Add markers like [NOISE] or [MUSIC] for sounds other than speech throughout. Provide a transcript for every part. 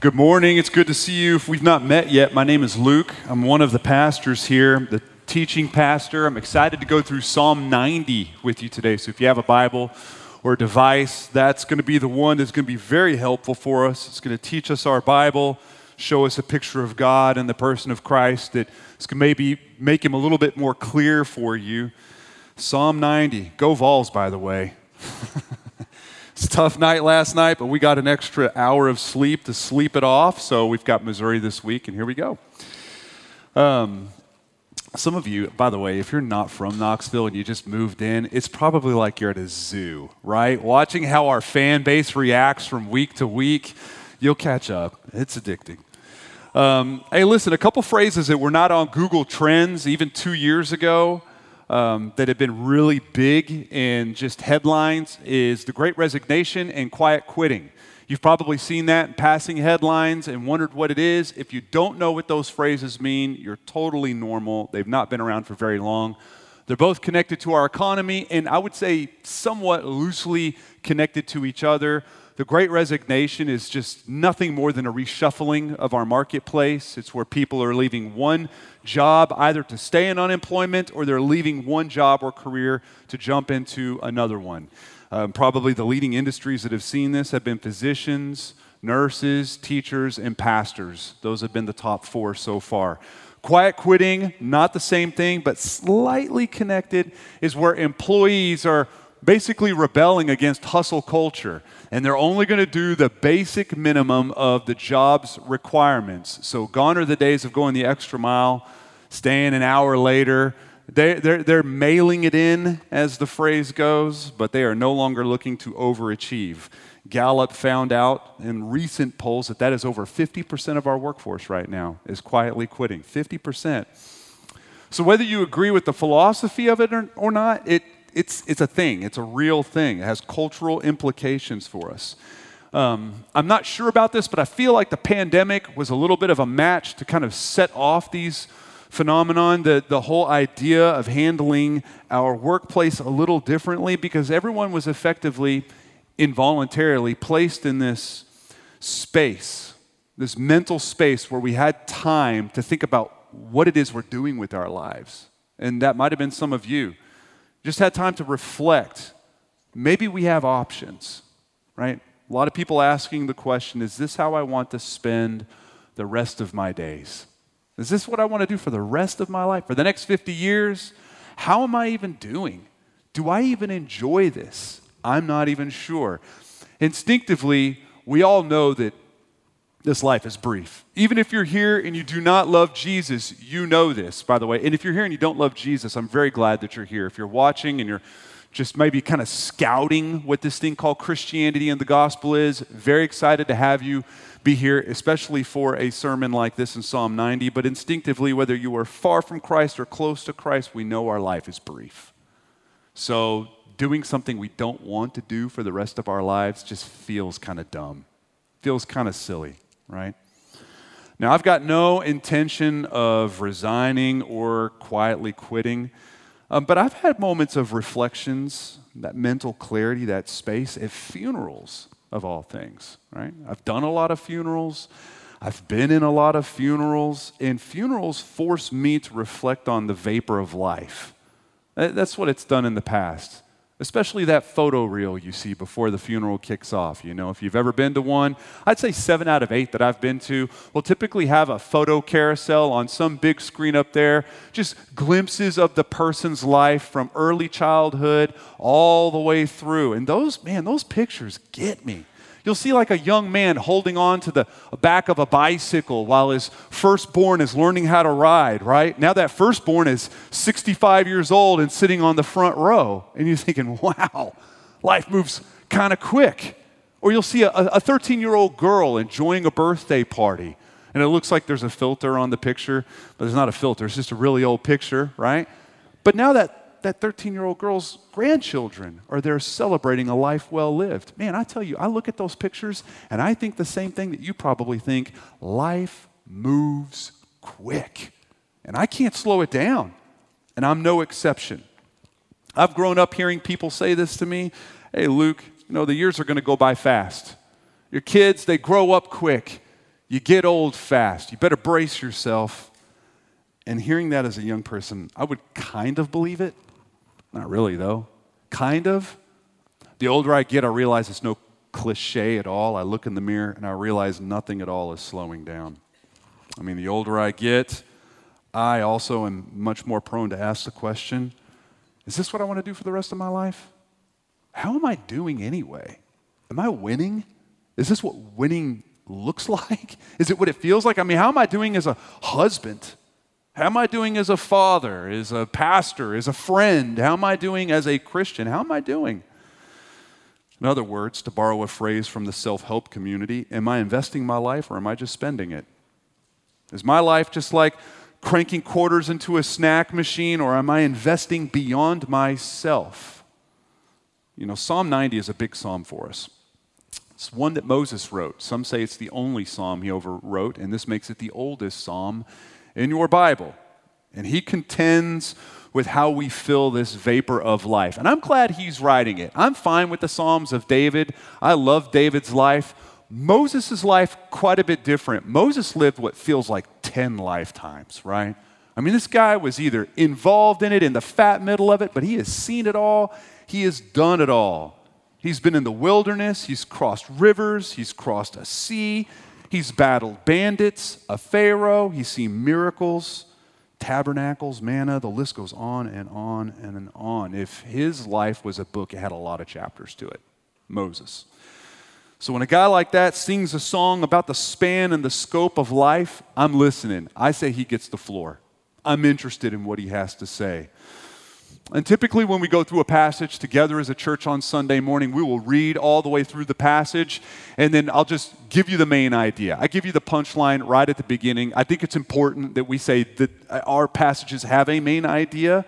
Good morning. It's good to see you. If we've not met yet, my name is Luke. I'm one of the pastors here, the teaching pastor. I'm excited to go through Psalm 90 with you today. So if you have a Bible or a device, that's going to be the one that's going to be very helpful for us. It's going to teach us our Bible, show us a picture of God and the person of Christ that can maybe make him a little bit more clear for you. Psalm 90. Go Vols, by the way. [LAUGHS] it's a tough night last night, but we got an extra hour of sleep to sleep it off. So we've got Missouri this week, and here we go. Um, some of you, by the way, if you're not from Knoxville and you just moved in, it's probably like you're at a zoo, right? Watching how our fan base reacts from week to week, you'll catch up. It's addicting. Um, hey, listen, a couple phrases that were not on Google Trends even two years ago um, that have been really big in just headlines is the great resignation and quiet quitting. You've probably seen that in passing headlines and wondered what it is. If you don't know what those phrases mean, you're totally normal. They've not been around for very long. They're both connected to our economy, and I would say somewhat loosely connected to each other. The great resignation is just nothing more than a reshuffling of our marketplace. It's where people are leaving one job either to stay in unemployment or they're leaving one job or career to jump into another one. Um, probably the leading industries that have seen this have been physicians, nurses, teachers, and pastors. Those have been the top four so far. Quiet quitting, not the same thing, but slightly connected, is where employees are basically rebelling against hustle culture and they're only going to do the basic minimum of the job's requirements. So, gone are the days of going the extra mile, staying an hour later. They, they're, they're mailing it in, as the phrase goes, but they are no longer looking to overachieve. Gallup found out in recent polls that that is over 50% of our workforce right now is quietly quitting. 50%. So, whether you agree with the philosophy of it or, or not, it, it's, it's a thing, it's a real thing. It has cultural implications for us. Um, I'm not sure about this, but I feel like the pandemic was a little bit of a match to kind of set off these phenomenon, the, the whole idea of handling our workplace a little differently because everyone was effectively, involuntarily placed in this space, this mental space where we had time to think about what it is we're doing with our lives. And that might have been some of you just had time to reflect. Maybe we have options, right? A lot of people asking the question is this how I want to spend the rest of my days? Is this what I want to do for the rest of my life? For the next 50 years? How am I even doing? Do I even enjoy this? I'm not even sure. Instinctively, we all know that this life is brief. Even if you're here and you do not love Jesus, you know this, by the way. And if you're here and you don't love Jesus, I'm very glad that you're here. If you're watching and you're just maybe kind of scouting what this thing called Christianity and the gospel is, very excited to have you be here, especially for a sermon like this in Psalm 90. But instinctively, whether you are far from Christ or close to Christ, we know our life is brief. So doing something we don't want to do for the rest of our lives just feels kind of dumb, feels kind of silly right? Now, I've got no intention of resigning or quietly quitting, um, but I've had moments of reflections, that mental clarity, that space at funerals of all things, right? I've done a lot of funerals. I've been in a lot of funerals, and funerals force me to reflect on the vapor of life. That's what it's done in the past especially that photo reel you see before the funeral kicks off. You know, if you've ever been to one, I'd say seven out of eight that I've been to will typically have a photo carousel on some big screen up there, just glimpses of the person's life from early childhood all the way through. And those, man, those pictures get me. You'll see like a young man holding on to the back of a bicycle while his firstborn is learning how to ride, right? Now that firstborn is 65 years old and sitting on the front row. And you're thinking, [LAUGHS] wow, life moves kind of quick. Or you'll see a 13 year old girl enjoying a birthday party. And it looks like there's a filter on the picture, but there's not a filter. It's just a really old picture, right? But now that that 13 year old girl's grandchildren are there celebrating a life well lived. Man, I tell you, I look at those pictures and I think the same thing that you probably think life moves quick. And I can't slow it down. And I'm no exception. I've grown up hearing people say this to me Hey, Luke, you know, the years are going to go by fast. Your kids, they grow up quick. You get old fast. You better brace yourself. And hearing that as a young person, I would kind of believe it. Not really, though. Kind of. The older I get, I realize it's no cliche at all. I look in the mirror and I realize nothing at all is slowing down. I mean, the older I get, I also am much more prone to ask the question is this what I want to do for the rest of my life? How am I doing anyway? Am I winning? Is this what winning looks [LAUGHS] like? Is it what it feels like? I mean, how am I doing as a husband? How am I doing as a father, as a pastor, as a friend? How am I doing as a Christian? How am I doing? In other words, to borrow a phrase from the self help community, am I investing my life or am I just spending it? Is my life just like cranking quarters into a snack machine or am I investing beyond myself? You know, Psalm 90 is a big psalm for us. It's one that Moses wrote. Some say it's the only psalm he ever wrote, and this makes it the oldest psalm in your Bible. And he contends with how we fill this vapor of life. And I'm glad he's writing it. I'm fine with the Psalms of David. I love David's life. Moses' life, quite a bit different. Moses lived what feels like 10 lifetimes, right? I mean, this guy was either involved in it, in the fat middle of it, but he has seen it all, he has done it all. He's been in the wilderness, he's crossed rivers, he's crossed a sea, he's battled bandits, a Pharaoh, he's seen miracles, tabernacles, manna, the list goes on and on and on. If his life was a book, it had a lot of chapters to it. Moses. So when a guy like that sings a song about the span and the scope of life, I'm listening. I say he gets the floor. I'm interested in what he has to say. And typically, when we go through a passage together as a church on Sunday morning, we will read all the way through the passage, and then I'll just give you the main idea. I give you the punchline right at the beginning. I think it's important that we say that our passages have a main idea.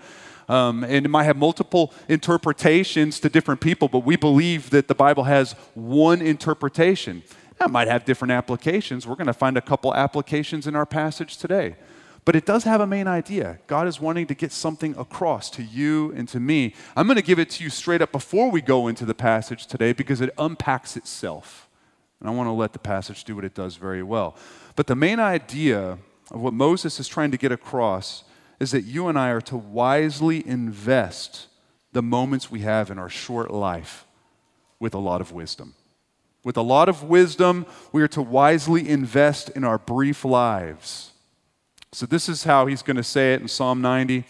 Um, and it might have multiple interpretations to different people, but we believe that the Bible has one interpretation. That might have different applications. We're going to find a couple applications in our passage today. But it does have a main idea. God is wanting to get something across to you and to me. I'm going to give it to you straight up before we go into the passage today because it unpacks itself. And I want to let the passage do what it does very well. But the main idea of what Moses is trying to get across is that you and I are to wisely invest the moments we have in our short life with a lot of wisdom. With a lot of wisdom, we are to wisely invest in our brief lives so, this is how he's going to say it in Psalm 90,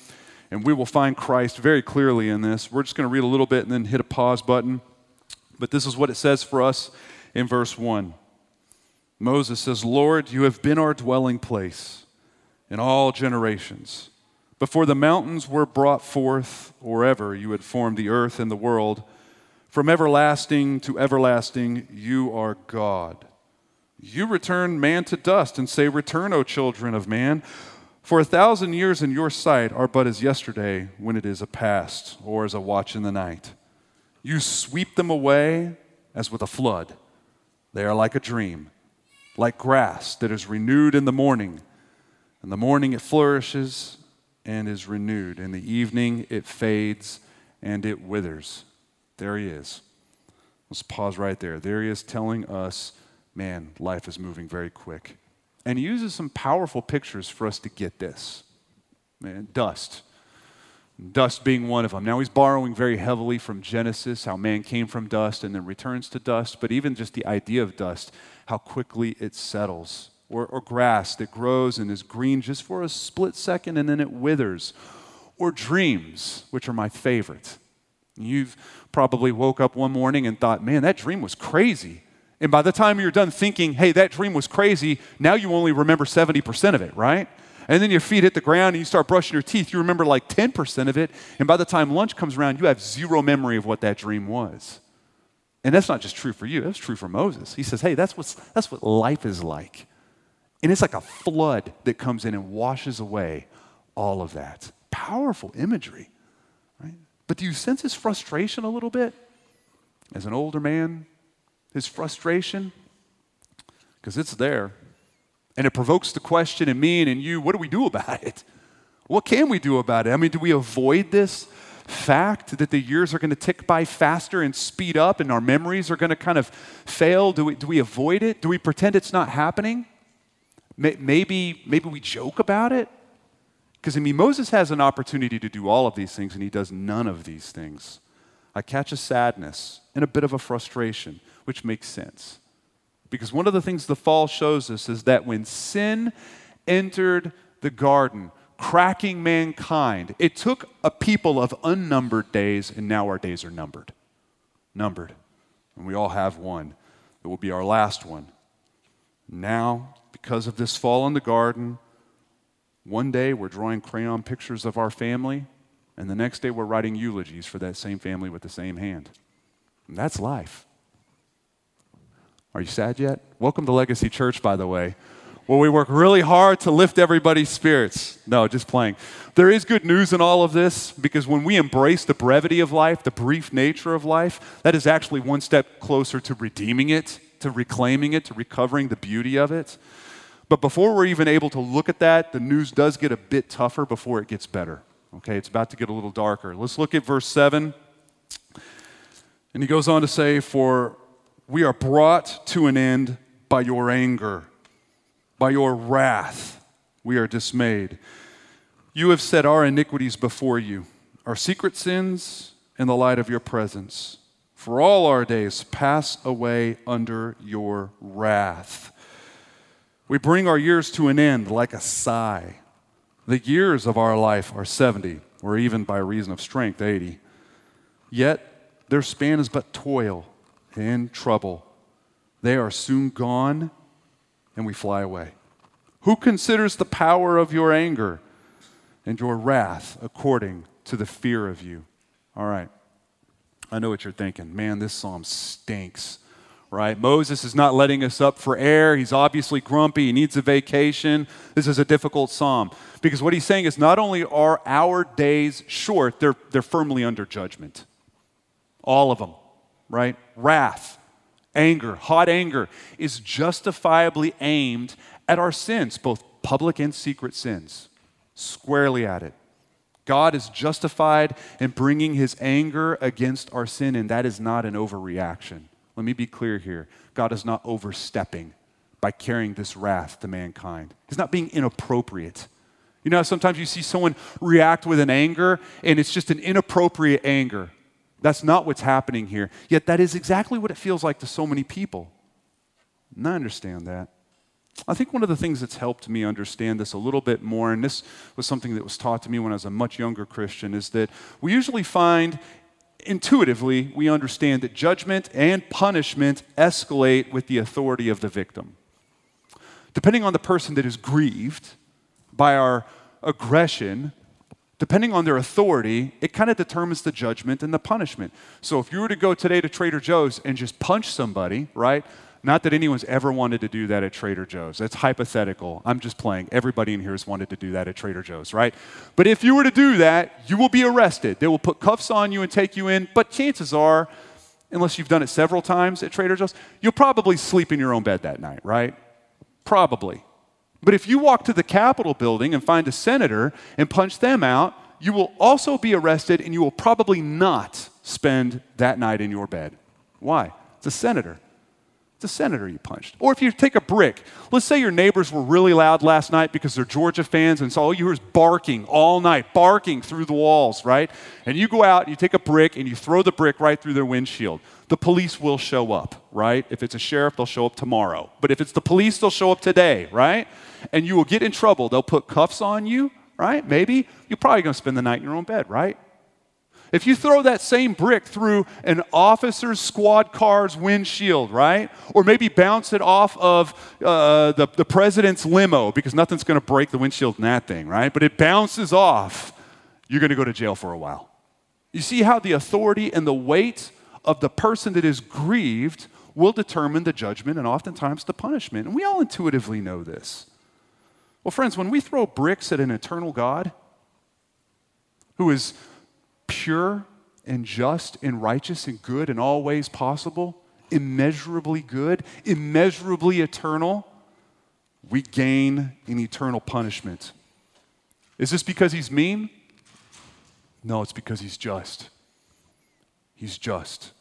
and we will find Christ very clearly in this. We're just going to read a little bit and then hit a pause button. But this is what it says for us in verse 1. Moses says, Lord, you have been our dwelling place in all generations. Before the mountains were brought forth, or ever you had formed the earth and the world, from everlasting to everlasting, you are God. You return man to dust and say, Return, O children of man. For a thousand years in your sight are but as yesterday when it is a past, or as a watch in the night. You sweep them away as with a flood. They are like a dream, like grass that is renewed in the morning. In the morning it flourishes and is renewed. In the evening it fades and it withers. There he is. Let's pause right there. There he is telling us man, life is moving very quick. And he uses some powerful pictures for us to get this. Man, dust. Dust being one of them. Now he's borrowing very heavily from Genesis, how man came from dust and then returns to dust, but even just the idea of dust, how quickly it settles. Or, or grass that grows and is green just for a split second and then it withers. Or dreams, which are my favorite. You've probably woke up one morning and thought, man, that dream was crazy. And by the time you're done thinking, hey, that dream was crazy, now you only remember 70% of it, right? And then your feet hit the ground and you start brushing your teeth, you remember like 10% of it. And by the time lunch comes around, you have zero memory of what that dream was. And that's not just true for you, that's true for Moses. He says, hey, that's, what's, that's what life is like. And it's like a flood that comes in and washes away all of that. Powerful imagery, right? But do you sense his frustration a little bit? As an older man, his frustration? Because it's there. And it provokes the question in me and in you what do we do about it? What can we do about it? I mean, do we avoid this fact that the years are going to tick by faster and speed up and our memories are going to kind of fail? Do we, do we avoid it? Do we pretend it's not happening? Maybe, maybe we joke about it. Because, I mean, Moses has an opportunity to do all of these things, and he does none of these things. I catch a sadness and a bit of a frustration, which makes sense. Because one of the things the fall shows us is that when sin entered the garden, cracking mankind, it took a people of unnumbered days, and now our days are numbered. Numbered. And we all have one. It will be our last one. Now, because of this fall in the garden, one day we're drawing crayon pictures of our family, and the next day we're writing eulogies for that same family with the same hand. And that's life. Are you sad yet? Welcome to Legacy Church, by the way, where we work really hard to lift everybody's spirits. No, just playing. There is good news in all of this because when we embrace the brevity of life, the brief nature of life, that is actually one step closer to redeeming it, to reclaiming it, to recovering the beauty of it. But before we're even able to look at that, the news does get a bit tougher before it gets better. Okay, it's about to get a little darker. Let's look at verse 7. And he goes on to say, For we are brought to an end by your anger, by your wrath, we are dismayed. You have set our iniquities before you, our secret sins in the light of your presence. For all our days pass away under your wrath. We bring our years to an end like a sigh. The years of our life are 70, or even by reason of strength, 80. Yet their span is but toil and trouble. They are soon gone, and we fly away. Who considers the power of your anger and your wrath according to the fear of you? All right. I know what you're thinking. Man, this psalm stinks right? Moses is not letting us up for air. He's obviously grumpy. He needs a vacation. This is a difficult psalm because what he's saying is not only are our days short, they're, they're firmly under judgment. All of them, right? Wrath, anger, hot anger is justifiably aimed at our sins, both public and secret sins, squarely at it. God is justified in bringing his anger against our sin, and that is not an overreaction. Let me be clear here God is not overstepping by carrying this wrath to mankind, He's not being inappropriate. You know, sometimes you see someone react with an anger, and it's just an inappropriate anger. That's not what's happening here. Yet, that is exactly what it feels like to so many people. And I understand that. I think one of the things that's helped me understand this a little bit more, and this was something that was taught to me when I was a much younger Christian, is that we usually find intuitively, we understand that judgment and punishment escalate with the authority of the victim. Depending on the person that is grieved by our aggression, depending on their authority, it kind of determines the judgment and the punishment. So if you were to go today to Trader Joe's and just punch somebody, right? Not that anyone's ever wanted to do that at Trader Joe's. That's hypothetical. I'm just playing. Everybody in here has wanted to do that at Trader Joe's, right? But if you were to do that, you will be arrested. They will put cuffs on you and take you in. But chances are, unless you've done it several times at Trader Joe's, you'll probably sleep in your own bed that night, right? Probably. But if you walk to the Capitol building and find a senator and punch them out, you will also be arrested and you will probably not spend that night in your bed. Why? It's a senator. A senator you punched. Or if you take a brick, let's say your neighbors were really loud last night because they're Georgia fans, and so all you hear is barking all night, barking through the walls, right? And you go out and you take a brick and you throw the brick right through their windshield. The police will show up, right? If it's a sheriff, they'll show up tomorrow. But if it's the police, they'll show up today, right? And you will get in trouble. They'll put cuffs on you, right? Maybe. You're probably going to spend the night in your own bed, right? If you throw that same brick through an officer's squad car's windshield, right? Or maybe bounce it off of uh, the, the president's limo, because nothing's going to break the windshield in that thing, right? But it bounces off, you're going to go to jail for a while. You see how the authority and the weight of the person that is grieved will determine the judgment and oftentimes the punishment. And we all intuitively know this. Well, friends, when we throw bricks at an eternal God who is pure and just and righteous and good in all ways possible, immeasurably good, immeasurably eternal, we gain an eternal punishment. Is this because he's mean? No, it's because he's just. He's just.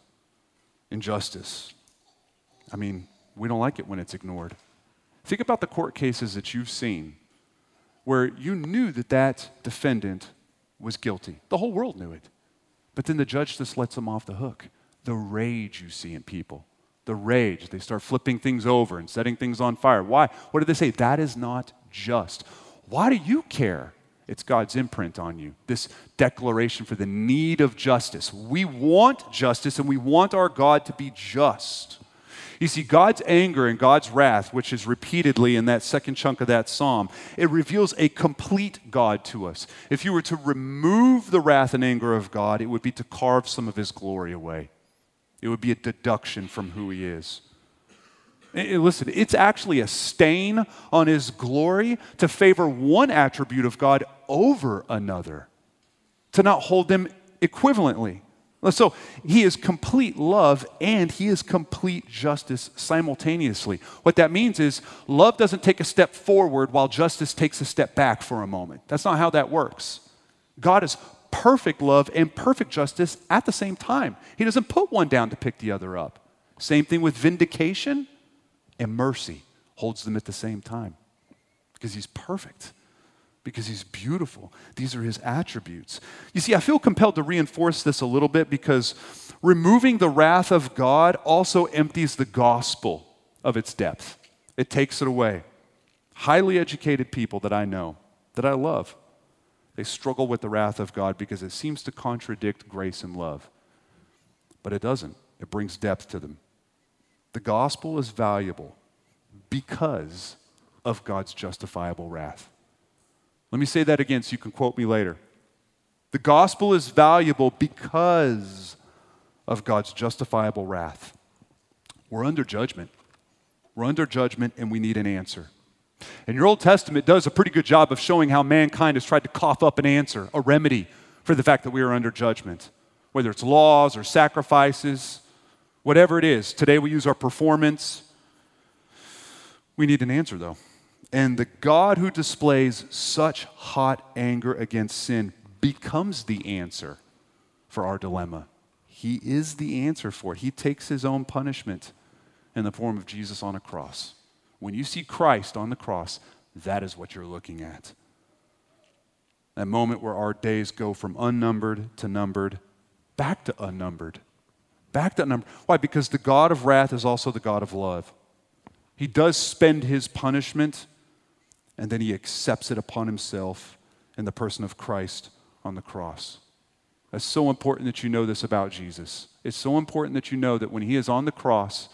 Injustice. I mean, we don't like it when it's ignored. Think about the court cases that you've seen where you knew that that defendant was guilty. The whole world knew it. But then the judge just lets them off the hook. The rage you see in people, the rage. They start flipping things over and setting things on fire. Why? What do they say? That is not just. Why do you care? It's God's imprint on you. This declaration for the need of justice. We want justice and we want our God to be just. You see, God's anger and God's wrath, which is repeatedly in that second chunk of that psalm, it reveals a complete God to us. If you were to remove the wrath and anger of God, it would be to carve some of his glory away, it would be a deduction from who he is. Listen, it's actually a stain on his glory to favor one attribute of God over another, to not hold them equivalently. So he is complete love and he is complete justice simultaneously. What that means is love doesn't take a step forward while justice takes a step back for a moment. That's not how that works. God is perfect love and perfect justice at the same time. He doesn't put one down to pick the other up. Same thing with vindication and mercy holds them at the same time because he's perfect because he's beautiful. These are his attributes. You see, I feel compelled to reinforce this a little bit because removing the wrath of God also empties the gospel of its depth, it takes it away. Highly educated people that I know, that I love, they struggle with the wrath of God because it seems to contradict grace and love. But it doesn't, it brings depth to them. The gospel is valuable because of God's justifiable wrath. Let me say that again so you can quote me later. The gospel is valuable because of God's justifiable wrath. We're under judgment. We're under judgment and we need an answer. And your Old Testament does a pretty good job of showing how mankind has tried to cough up an answer, a remedy for the fact that we are under judgment, whether it's laws or sacrifices, whatever it is. Today we use our performance. We need an answer, though. And the God who displays such hot anger against sin becomes the answer for our dilemma. He is the answer for it. He takes his own punishment in the form of Jesus on a cross. When you see Christ on the cross, that is what you're looking at. That moment where our days go from unnumbered to numbered, back to unnumbered, back to unnumbered. Why? Because the God of wrath is also the God of love. He does spend his punishment and then he accepts it upon himself in the person of Christ on the cross. That's so important that you know this about Jesus. It's so important that you know that when he is on the cross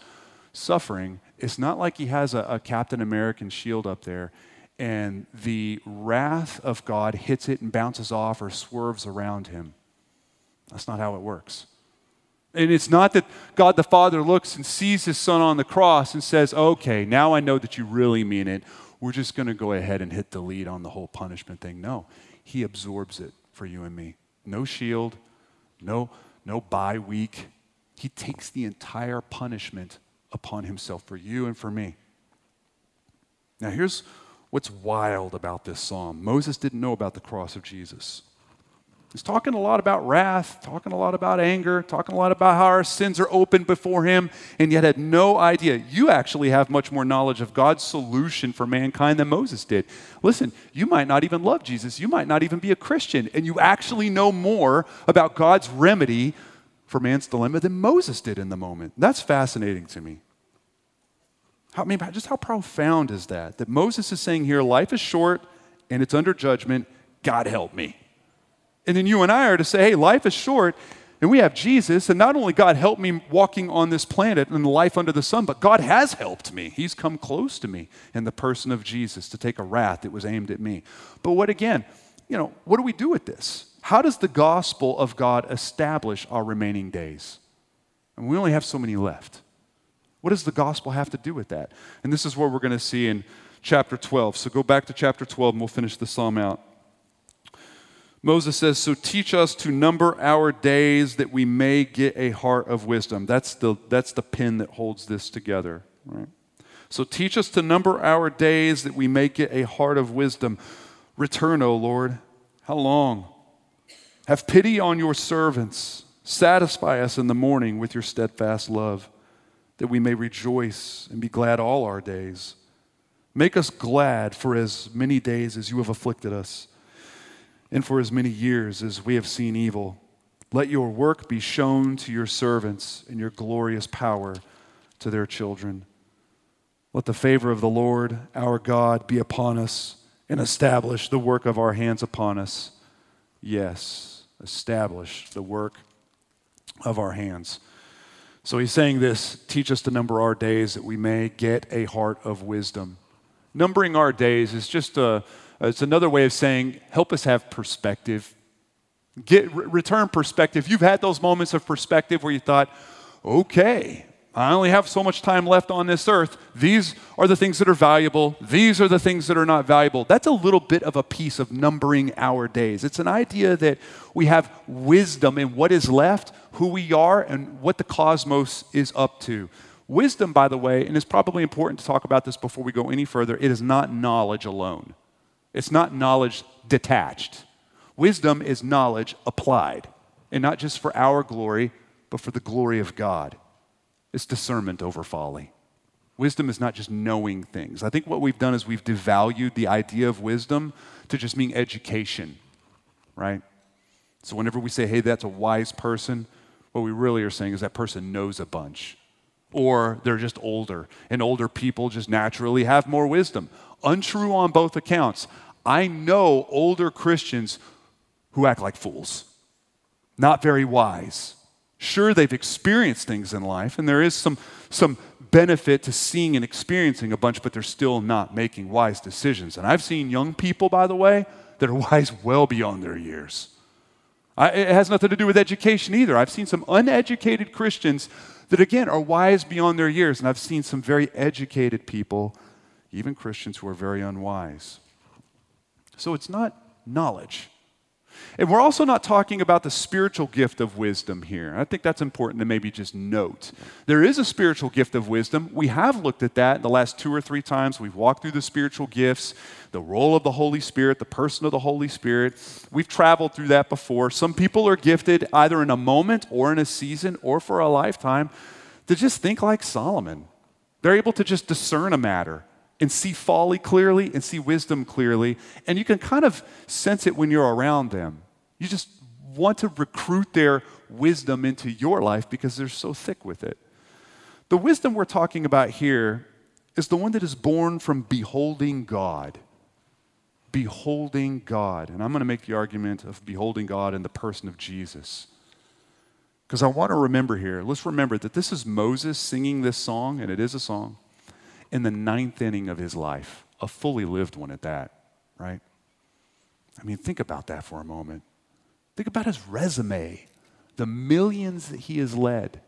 suffering, it's not like he has a, a Captain American shield up there and the wrath of God hits it and bounces off or swerves around him. That's not how it works. And it's not that God the Father looks and sees his son on the cross and says, okay, now I know that you really mean it we're just going to go ahead and hit delete on the whole punishment thing. No, he absorbs it for you and me. No shield, no, no bye week. He takes the entire punishment upon himself for you and for me. Now, here's what's wild about this psalm Moses didn't know about the cross of Jesus. He's talking a lot about wrath, talking a lot about anger, talking a lot about how our sins are open before Him, and yet had no idea. You actually have much more knowledge of God's solution for mankind than Moses did. Listen, you might not even love Jesus, you might not even be a Christian, and you actually know more about God's remedy for man's dilemma than Moses did in the moment. That's fascinating to me. How, I mean, just how profound is that? That Moses is saying here, life is short and it's under judgment. God help me. And then you and I are to say, hey, life is short, and we have Jesus, and not only God helped me walking on this planet and life under the sun, but God has helped me. He's come close to me in the person of Jesus to take a wrath that was aimed at me. But what again, you know, what do we do with this? How does the gospel of God establish our remaining days? And we only have so many left. What does the gospel have to do with that? And this is what we're going to see in chapter 12. So go back to chapter 12 and we'll finish the psalm out. Moses says, So teach us to number our days that we may get a heart of wisdom. That's the, that's the pin that holds this together, right? So teach us to number our days that we may get a heart of wisdom. Return, O Lord. How long? Have pity on your servants. Satisfy us in the morning with your steadfast love, that we may rejoice and be glad all our days. Make us glad for as many days as you have afflicted us, and for as many years as we have seen evil. Let your work be shown to your servants, and your glorious power to their children. Let the favor of the Lord our God be upon us, and establish the work of our hands upon us. Yes, establish the work of our hands. So he's saying this teach us to number our days that we may get a heart of wisdom. Numbering our days is just a, Uh, it's another way of saying, help us have perspective. Get, return perspective. You've had those moments of perspective where you thought, okay, I only have so much time left on this earth. These are the things that are valuable. These are the things that are not valuable. That's a little bit of a piece of numbering our days. It's an idea that we have wisdom in what is left, who we are, and what the cosmos is up to. Wisdom, by the way, and it's probably important to talk about this before we go any further, it is not knowledge alone. It's not knowledge detached. Wisdom is knowledge applied, and not just for our glory, but for the glory of God. It's discernment over folly. Wisdom is not just knowing things. I think what we've done is we've devalued the idea of wisdom to just mean education, right? So whenever we say, hey, that's a wise person, what we really are saying is that person knows a bunch. Or they're just older, and older people just naturally have more wisdom. Untrue on both accounts. I know older Christians who act like fools, not very wise. Sure, they've experienced things in life, and there is some, some benefit to seeing and experiencing a bunch, but they're still not making wise decisions. And I've seen young people, by the way, that are [LAUGHS] wise well beyond their years. I, it has nothing to do with education either. I've seen some uneducated Christians that, again, are wise beyond their years, and I've seen some very educated people, even Christians, who are very unwise. So it's not knowledge. And we're also not talking about the spiritual gift of wisdom here. I think that's important to maybe just note. There is a spiritual gift of wisdom. We have looked at that the last two or three times. We've walked through the spiritual gifts, the role of the Holy Spirit, the person of the Holy Spirit. We've traveled through that before. Some people are gifted either in a moment or in a season or for a lifetime to just think like Solomon. They're able to just discern a matter and see folly clearly and see wisdom clearly. And you can kind of sense it when you're around them. You just want to recruit their wisdom into your life because they're so thick with it. The wisdom we're talking about here is the one that is born from beholding God. Beholding God. And I'm going to make the argument of beholding God in the person of Jesus. Because I want to remember here, let's remember that this is Moses singing this song, and it is a song in the ninth inning of his life, a fully lived one at that, right? I mean, think about that for a moment. Think about his resume, the millions that he has led,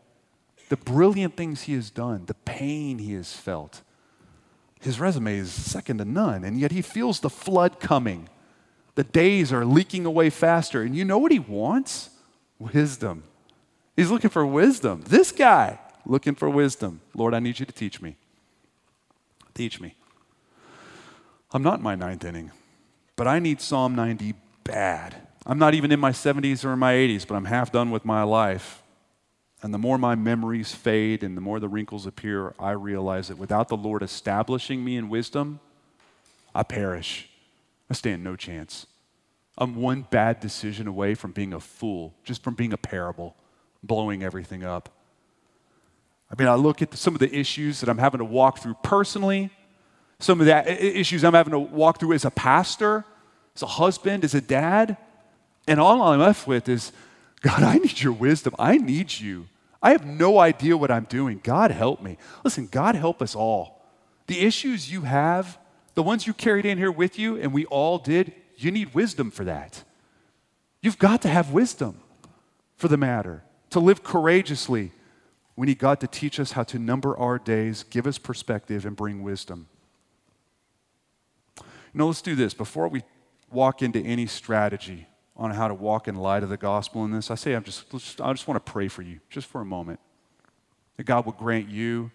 the brilliant things he has done, the pain he has felt. His resume is second to none, and yet he feels the flood coming. The days are leaking away faster, and you know what he wants? Wisdom. He's looking for wisdom. This guy, looking for wisdom. Lord, I need you to teach me. Teach me. I'm not in my ninth inning, but I need Psalm 90 bad. I'm not even in my 70s or in my 80s, but I'm half done with my life. And the more my memories fade and the more the wrinkles appear, I realize that without the Lord establishing me in wisdom, I perish. I stand no chance. I'm one bad decision away from being a fool, just from being a parable, blowing everything up. I mean, I look at some of the issues that I'm having to walk through personally, some of the issues I'm having to walk through as a pastor, as a husband, as a dad. And all I'm left with is, God, I need your wisdom. I need you. I have no idea what I'm doing. God, help me. Listen, God, help us all. The issues you have, the ones you carried in here with you, and we all did, you need wisdom for that. You've got to have wisdom for the matter, to live courageously, we need God to teach us how to number our days, give us perspective, and bring wisdom. You know, let's do this. Before we walk into any strategy on how to walk in light of the gospel in this, I say I'm just, I just want to pray for you, just for a moment. That God will grant you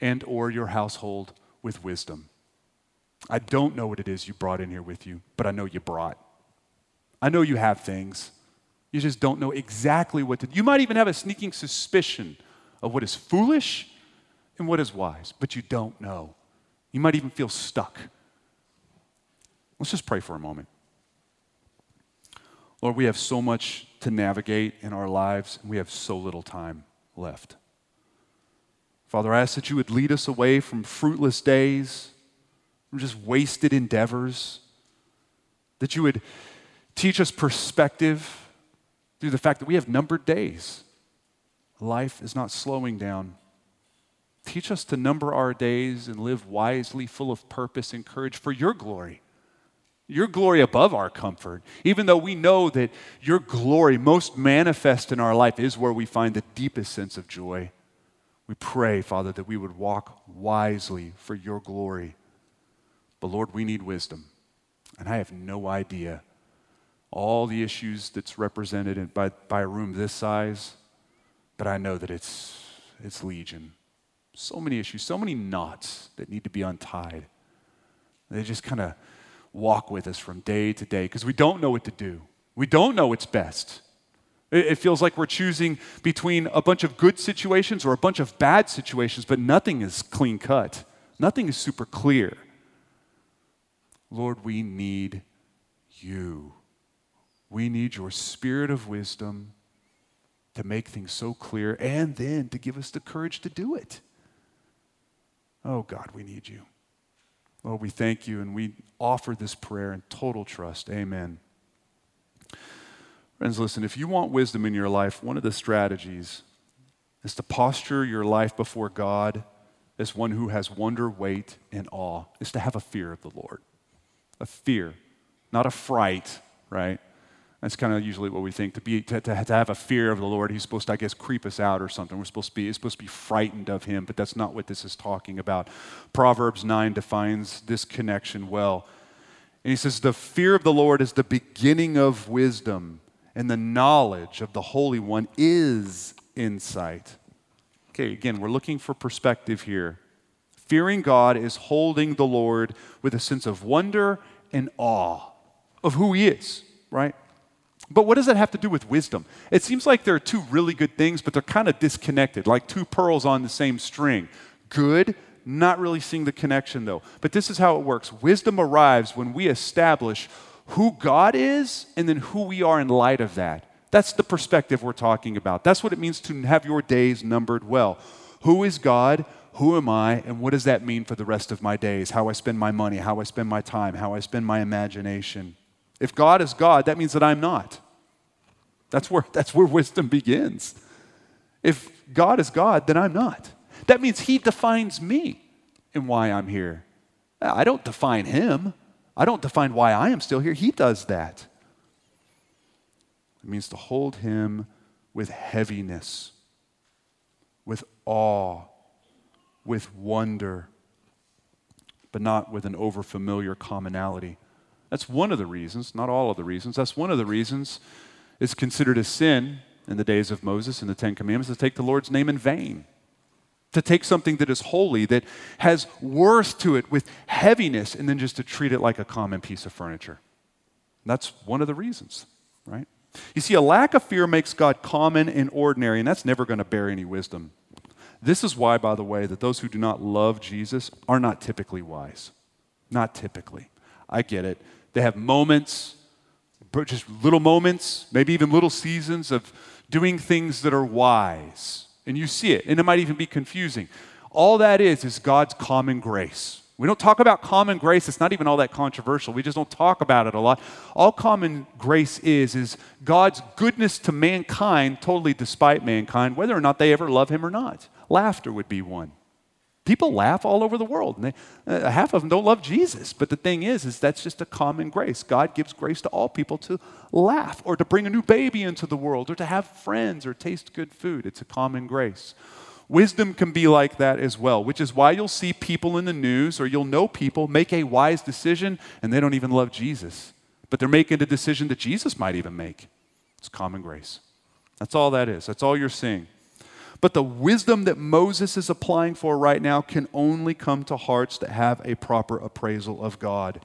and or your household with wisdom. I don't know what it is you brought in here with you, but I know you brought. I know you have things. You just don't know exactly what to do. You might even have a sneaking suspicion of what is foolish and what is wise, but you don't know. You might even feel stuck. Let's just pray for a moment. Lord, we have so much to navigate in our lives, and we have so little time left. Father, I ask that you would lead us away from fruitless days, from just wasted endeavors, that you would teach us perspective through the fact that we have numbered days. Life is not slowing down. Teach us to number our days and live wisely, full of purpose and courage for your glory your glory above our comfort, even though we know that your glory most manifest in our life is where we find the deepest sense of joy. We pray, Father, that we would walk wisely for your glory. But Lord, we need wisdom. And I have no idea all the issues that's represented by, by a room this size, but I know that it's, it's legion. So many issues, so many knots that need to be untied. They just kind of walk with us from day to day because we don't know what to do. We don't know what's best. It feels like we're choosing between a bunch of good situations or a bunch of bad situations, but nothing is clean cut. Nothing is super clear. Lord, we need you. We need your spirit of wisdom to make things so clear and then to give us the courage to do it. Oh, God, we need you. Lord, we thank you and we offer this prayer in total trust. Amen. Friends, listen, if you want wisdom in your life, one of the strategies is to posture your life before God as one who has wonder, weight, and awe, is to have a fear of the Lord. A fear, not a fright, right? That's kind of usually what we think. To, be, to, to, have a fear of the Lord, He's supposed to, I guess, creep us out or something. We're supposed to be, supposed to be frightened of Him, but that's not what this is talking about. Proverbs 9 defines this connection well. And he says, The fear of the Lord is the beginning of wisdom, and the knowledge of the Holy One is insight. Okay, again, we're looking for perspective here. Fearing God is holding the Lord with a sense of wonder and awe of who He is, right? But what does that have to do with wisdom? It seems like there are two really good things, but they're kind of disconnected, like two pearls on the same string. Good, not really seeing the connection though. But this is how it works wisdom arrives when we establish who God is and then who we are in light of that. That's the perspective we're talking about. That's what it means to have your days numbered well. Who is God? Who am I? And what does that mean for the rest of my days? How I spend my money, how I spend my time, how I spend my imagination. If God is God, that means that I'm not. That's where, that's where wisdom begins. If God is God, then I'm not. That means He defines me and why I'm here. I don't define Him. I don't define why I am still here. He does that. It means to hold Him with heaviness, with awe, with wonder, but not with an overfamiliar commonality. That's one of the reasons, not all of the reasons. That's one of the reasons it's considered a sin in the days of Moses and the Ten Commandments to take the Lord's name in vain. To take something that is holy, that has worth to it with heaviness, and then just to treat it like a common piece of furniture. That's one of the reasons, right? You see, a lack of fear makes God common and ordinary, and that's never going to bear any wisdom. This is why, by the way, that those who do not love Jesus are not typically wise. Not typically. I get it. They have moments, just little moments, maybe even little seasons of doing things that are wise. And you see it, and it might even be confusing. All that is, is God's common grace. We don't talk about common grace. It's not even all that controversial. We just don't talk about it a lot. All common grace is, is God's goodness to mankind, totally despite mankind, whether or not they ever love him or not. Laughter would be one. People laugh all over the world. And they, uh, half of them don't love Jesus. But the thing is, is that's just a common grace. God gives grace to all people to laugh or to bring a new baby into the world or to have friends or taste good food. It's a common grace. Wisdom can be like that as well, which is why you'll see people in the news or you'll know people make a wise decision and they don't even love Jesus. But they're making a decision that Jesus might even make. It's common grace. That's all that is. That's all you're seeing. But the wisdom that Moses is applying for right now can only come to hearts that have a proper appraisal of God.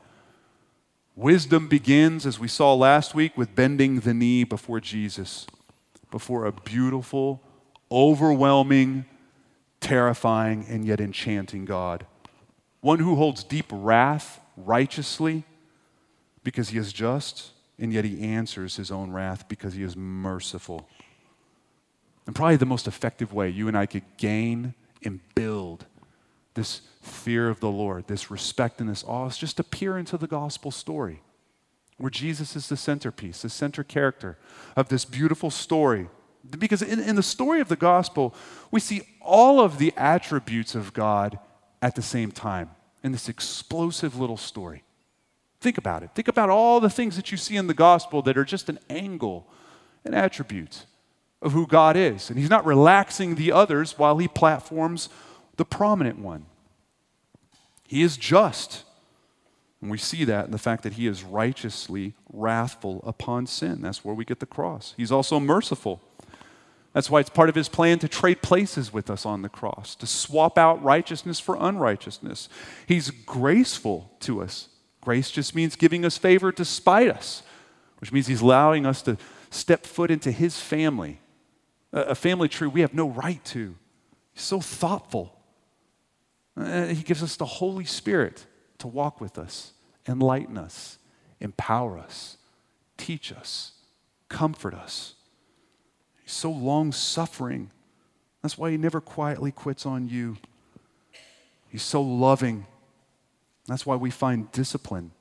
Wisdom begins, as we saw last week, with bending the knee before Jesus, before a beautiful, overwhelming, terrifying, and yet enchanting God. one who holds deep wrath righteously because he is just, and yet he answers his own wrath because he is merciful. And probably the most effective way you and I could gain and build this fear of the Lord, this respect and this awe, is just to peer into the gospel story where Jesus is the centerpiece, the center character of this beautiful story. Because in, in the story of the gospel, we see all of the attributes of God at the same time in this explosive little story. Think about it. Think about all the things that you see in the gospel that are just an angle, an attribute of who God is. And He's not relaxing the others while He platforms the prominent one. He is just. And we see that in the fact that He is righteously wrathful upon sin. That's where we get the cross. He's also merciful. That's why it's part of his plan to trade places with us on the cross, to swap out righteousness for unrighteousness. He's graceful to us. Grace just means giving us favor despite us, which means he's allowing us to step foot into his family, a family tree we have no right to. He's so thoughtful. Uh, he gives us the Holy Spirit to walk with us, enlighten us, empower us, teach us, comfort us. He's so long suffering. That's why he never quietly quits on you. He's so loving. That's why we find discipline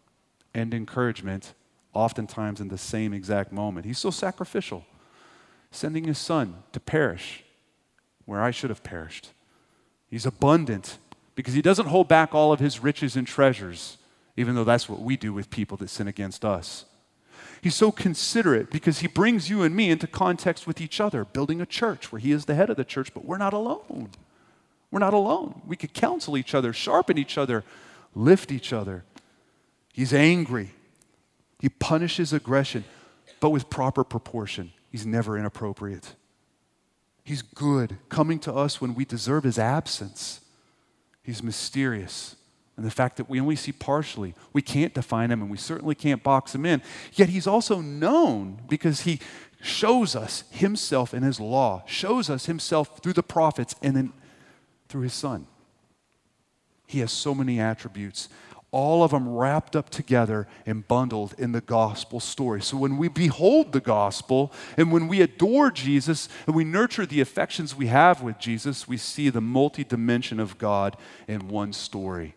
and encouragement oftentimes in the same exact moment. He's so sacrificial, sending his son to perish where I should have perished. He's abundant because he doesn't hold back all of his riches and treasures, even though that's what we do with people that sin against us. He's so considerate because he brings you and me into context with each other, building a church where he is the head of the church, but we're not alone. We're not alone. We could counsel each other, sharpen each other, lift each other. He's angry. He punishes aggression, but with proper proportion. He's never inappropriate. He's good, coming to us when we deserve his absence. He's mysterious and the fact that we only see partially. We can't define him and we certainly can't box him in. Yet he's also known because he shows us himself in his law, shows us himself through the prophets and then through his son. He has so many attributes, all of them wrapped up together and bundled in the gospel story. So when we behold the gospel and when we adore Jesus and we nurture the affections we have with Jesus, we see the multi dimension of God in one story.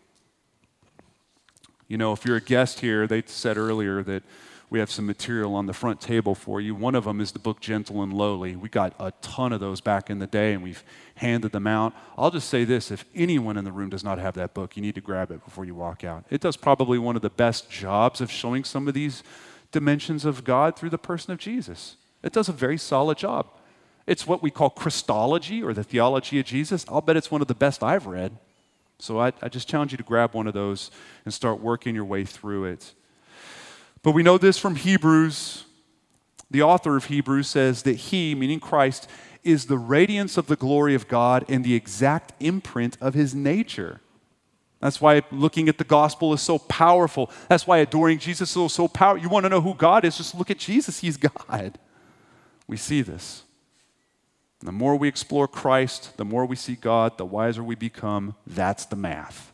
You know, if you're a guest here, they said earlier that we have some material on the front table for you. One of them is the book Gentle and Lowly. We got a ton of those back in the day and we've handed them out. I'll just say this if anyone in the room does not have that book, you need to grab it before you walk out. It does probably one of the best jobs of showing some of these dimensions of God through the person of Jesus. It does a very solid job. It's what we call Christology or the theology of Jesus. I'll bet it's one of the best I've read. So I, I just challenge you to grab one of those and start working your way through it. But we know this from Hebrews. The author of Hebrews says that he, meaning Christ, is the radiance of the glory of God and the exact imprint of his nature. That's why looking at the gospel is so powerful. That's why adoring Jesus is so powerful. You want to know who God is? Just look at Jesus. He's God. We see this. And the more we explore Christ, the more we see God, the wiser we become. That's the math.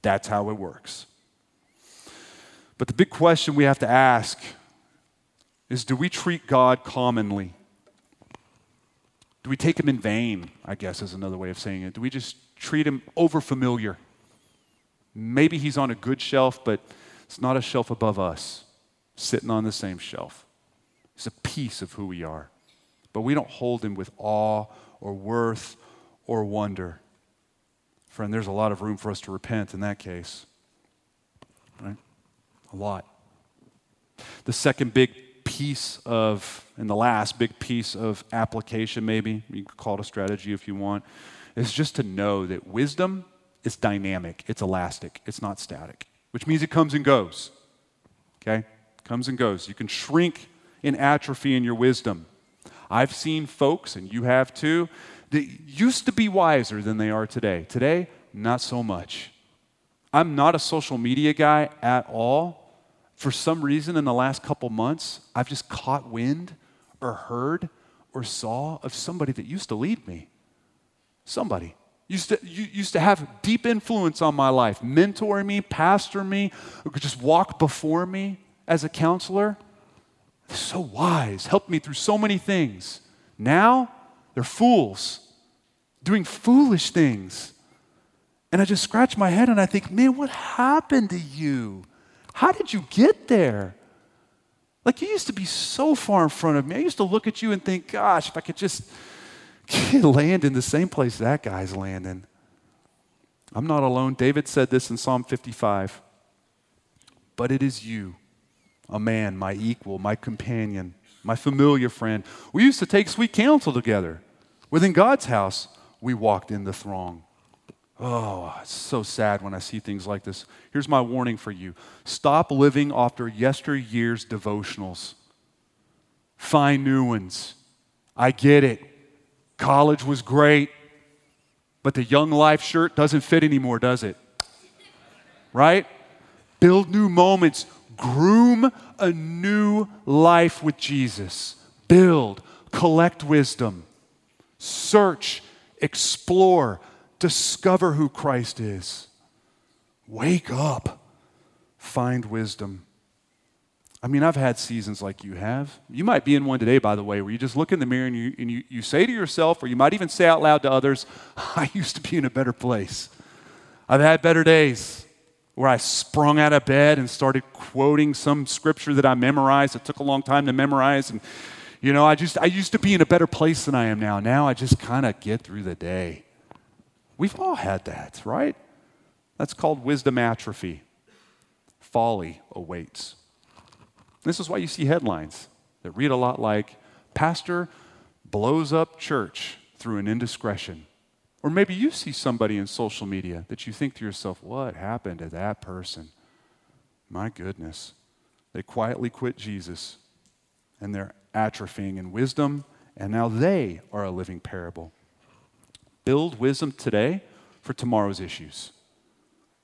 That's how it works. But the big question we have to ask is do we treat God commonly? Do we take him in vain? I guess is another way of saying it. Do we just treat him over familiar? Maybe he's on a good shelf, but it's not a shelf above us, sitting on the same shelf. It's a piece of who we are but we don't hold him with awe or worth or wonder. Friend, there's a lot of room for us to repent in that case. A lot. The second big piece of, and the last big piece of application, maybe, you can call it a strategy if you want, is just to know that wisdom is dynamic, it's elastic, it's not static, which means it comes and goes. Okay? Comes and goes. You can shrink in atrophy in your wisdom. I've seen folks, and you have too, that used to be wiser than they are today. Today, not so much. I'm not a social media guy at all. For some reason, in the last couple months, I've just caught wind or heard or saw of somebody that used to lead me. Somebody. used to, used to have deep influence on my life, mentor me, pastor me, just walk before me as a counselor. so wise, helped me through so many things. Now, they're fools, doing foolish things. And I just scratch my head and I think, man, what happened to you? How did you get there? Like, you used to be so far in front of me. I used to look at you and think, gosh, if I could just [LAUGHS] land in the same place that guy's landing. I'm not alone. David said this in Psalm 55. But it is you, a man, my equal, my companion, my familiar friend. We used to take sweet counsel together. Within God's house, we walked in the throng. Oh, it's so sad when I see things like this. Here's my warning for you stop living after yesteryear's devotionals. Find new ones. I get it. College was great, but the young life shirt doesn't fit anymore, does it? Right? Build new moments. Groom a new life with Jesus. Build, collect wisdom, search, explore, discover who Christ is. Wake up, find wisdom. I mean, I've had seasons like you have. You might be in one today, by the way, where you just look in the mirror and you, and you, you say to yourself, or you might even say out loud to others, [LAUGHS] I used to be in a better place. I've had better days where I sprung out of bed and started quoting some scripture that I memorized. It took a long time to memorize. And, you know, I just, I used to be in a better place than I am now. Now I just kind of get through the day. We've all had that, right? That's called wisdom atrophy. Folly awaits. This is why you see headlines that read a lot like Pastor blows up church through an indiscretion. Or maybe you see somebody in social media that you think to yourself, what happened to that person? My goodness. They quietly quit Jesus and they're atrophying in wisdom, and now they are a living parable. Build wisdom today for tomorrow's issues.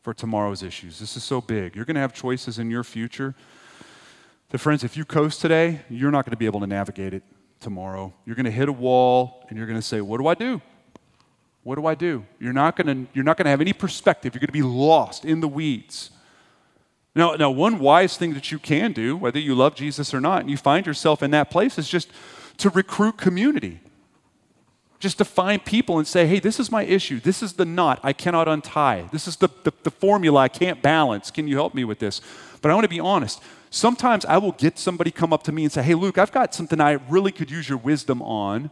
For tomorrow's issues. This is so big. You're going to have choices in your future that, friends, if you coast today, you're not going to be able to navigate it tomorrow. You're going to hit a wall and you're going to say, What do I do? What do I do? You're not going to, you're not going to have any perspective. You're going to be lost in the weeds. Now, now, one wise thing that you can do, whether you love Jesus or not, and you find yourself in that place, is just to recruit community. Just to find people and say, hey, this is my issue. This is the knot I cannot untie. This is the, the, the formula I can't balance. Can you help me with this? But I want to be honest. Sometimes I will get somebody come up to me and say, hey, Luke, I've got something I really could use your wisdom on.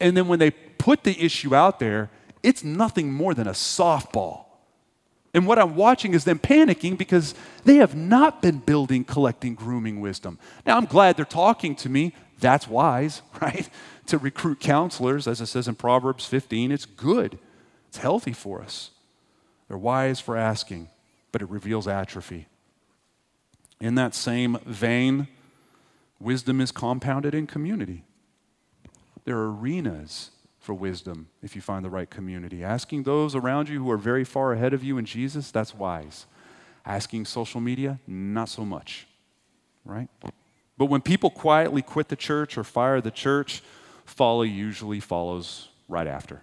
And then when they put the issue out there, it's nothing more than a softball. And what I'm watching is them panicking because they have not been building, collecting, grooming wisdom. Now, I'm glad they're talking to me. That's wise, [LAUGHS] right? To recruit counselors, as it says in Proverbs 15, it's good, it's healthy for us. They're wise for asking, but it reveals atrophy. In that same vein, wisdom is compounded in community. There are arenas for wisdom if you find the right community. Asking those around you who are very far ahead of you in Jesus, that's wise. Asking social media, not so much, right? But when people quietly quit the church or fire the church, folly usually follows right after.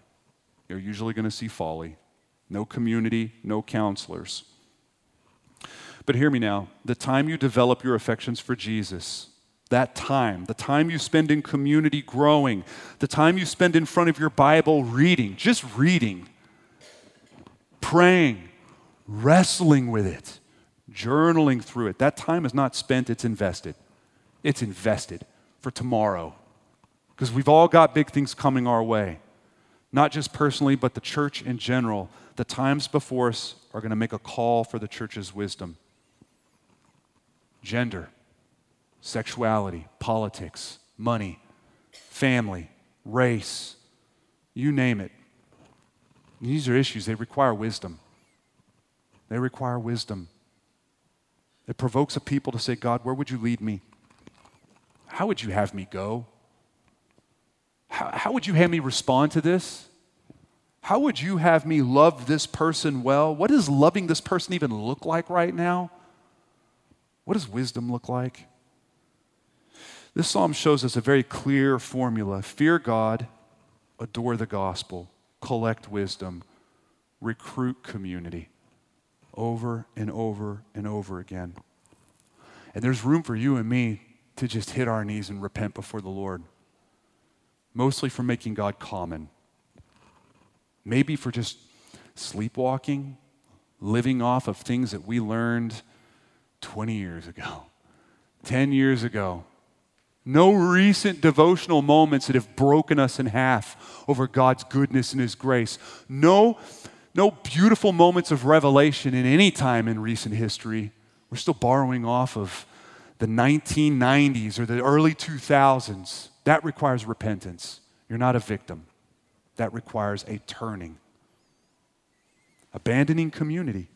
You're usually going to see folly. No community, no counselors. But hear me now the time you develop your affections for Jesus, that time, the time you spend in community growing, the time you spend in front of your Bible reading, just reading, praying, wrestling with it, journaling through it, that time is not spent, it's invested. It's invested for tomorrow. Because we've all got big things coming our way, not just personally, but the church in general. The times before us are going to make a call for the church's wisdom gender, sexuality, politics, money, family, race, you name it. These are issues, they require wisdom. They require wisdom. It provokes a people to say, God, where would you lead me? How would you have me go? How, how would you have me respond to this? How would you have me love this person well? What does loving this person even look like right now? What does wisdom look like? This psalm shows us a very clear formula fear God, adore the gospel, collect wisdom, recruit community over and over and over again. And there's room for you and me to just hit our knees and repent before the Lord, mostly for making God common, maybe for just sleepwalking, living off of things that we learned 20 years ago, 10 years ago. No recent devotional moments that have broken us in half over God's goodness and His grace. No, no beautiful moments of revelation in any time in recent history. We're still borrowing off of the 1990s or the early 2000s. That requires repentance. You're not a victim. That requires a turning. Abandoning community,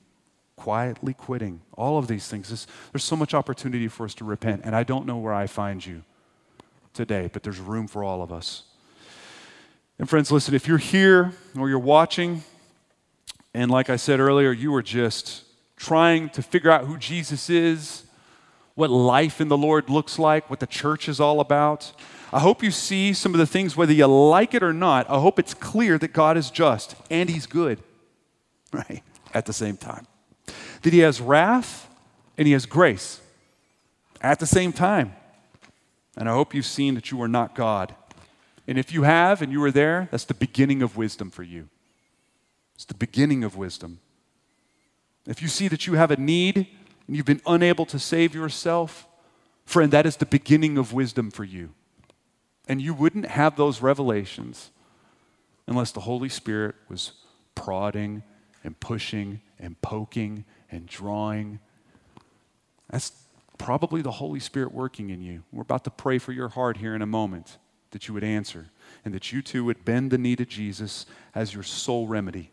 quietly quitting, all of these things. There's so much opportunity for us to repent, and I don't know where I find you today, but there's room for all of us. And friends, listen, if you're here or you're watching, and like I said earlier, you are just trying to figure out who Jesus is, what life in the Lord looks like, what the church is all about. I hope you see some of the things, whether you like it or not. I hope it's clear that God is just and He's good, [LAUGHS] right? At the same time. That He has wrath and He has grace at the same time. And I hope you've seen that you are not God. And if you have and you were there, that's the beginning of wisdom for you. It's the beginning of wisdom. If you see that you have a need and you've been unable to save yourself, friend, that is the beginning of wisdom for you. And you wouldn't have those revelations unless the Holy Spirit was prodding and pushing and poking and drawing. That's probably the Holy Spirit working in you. We're about to pray for your heart here in a moment that you would answer and that you too would bend the knee to Jesus as your sole remedy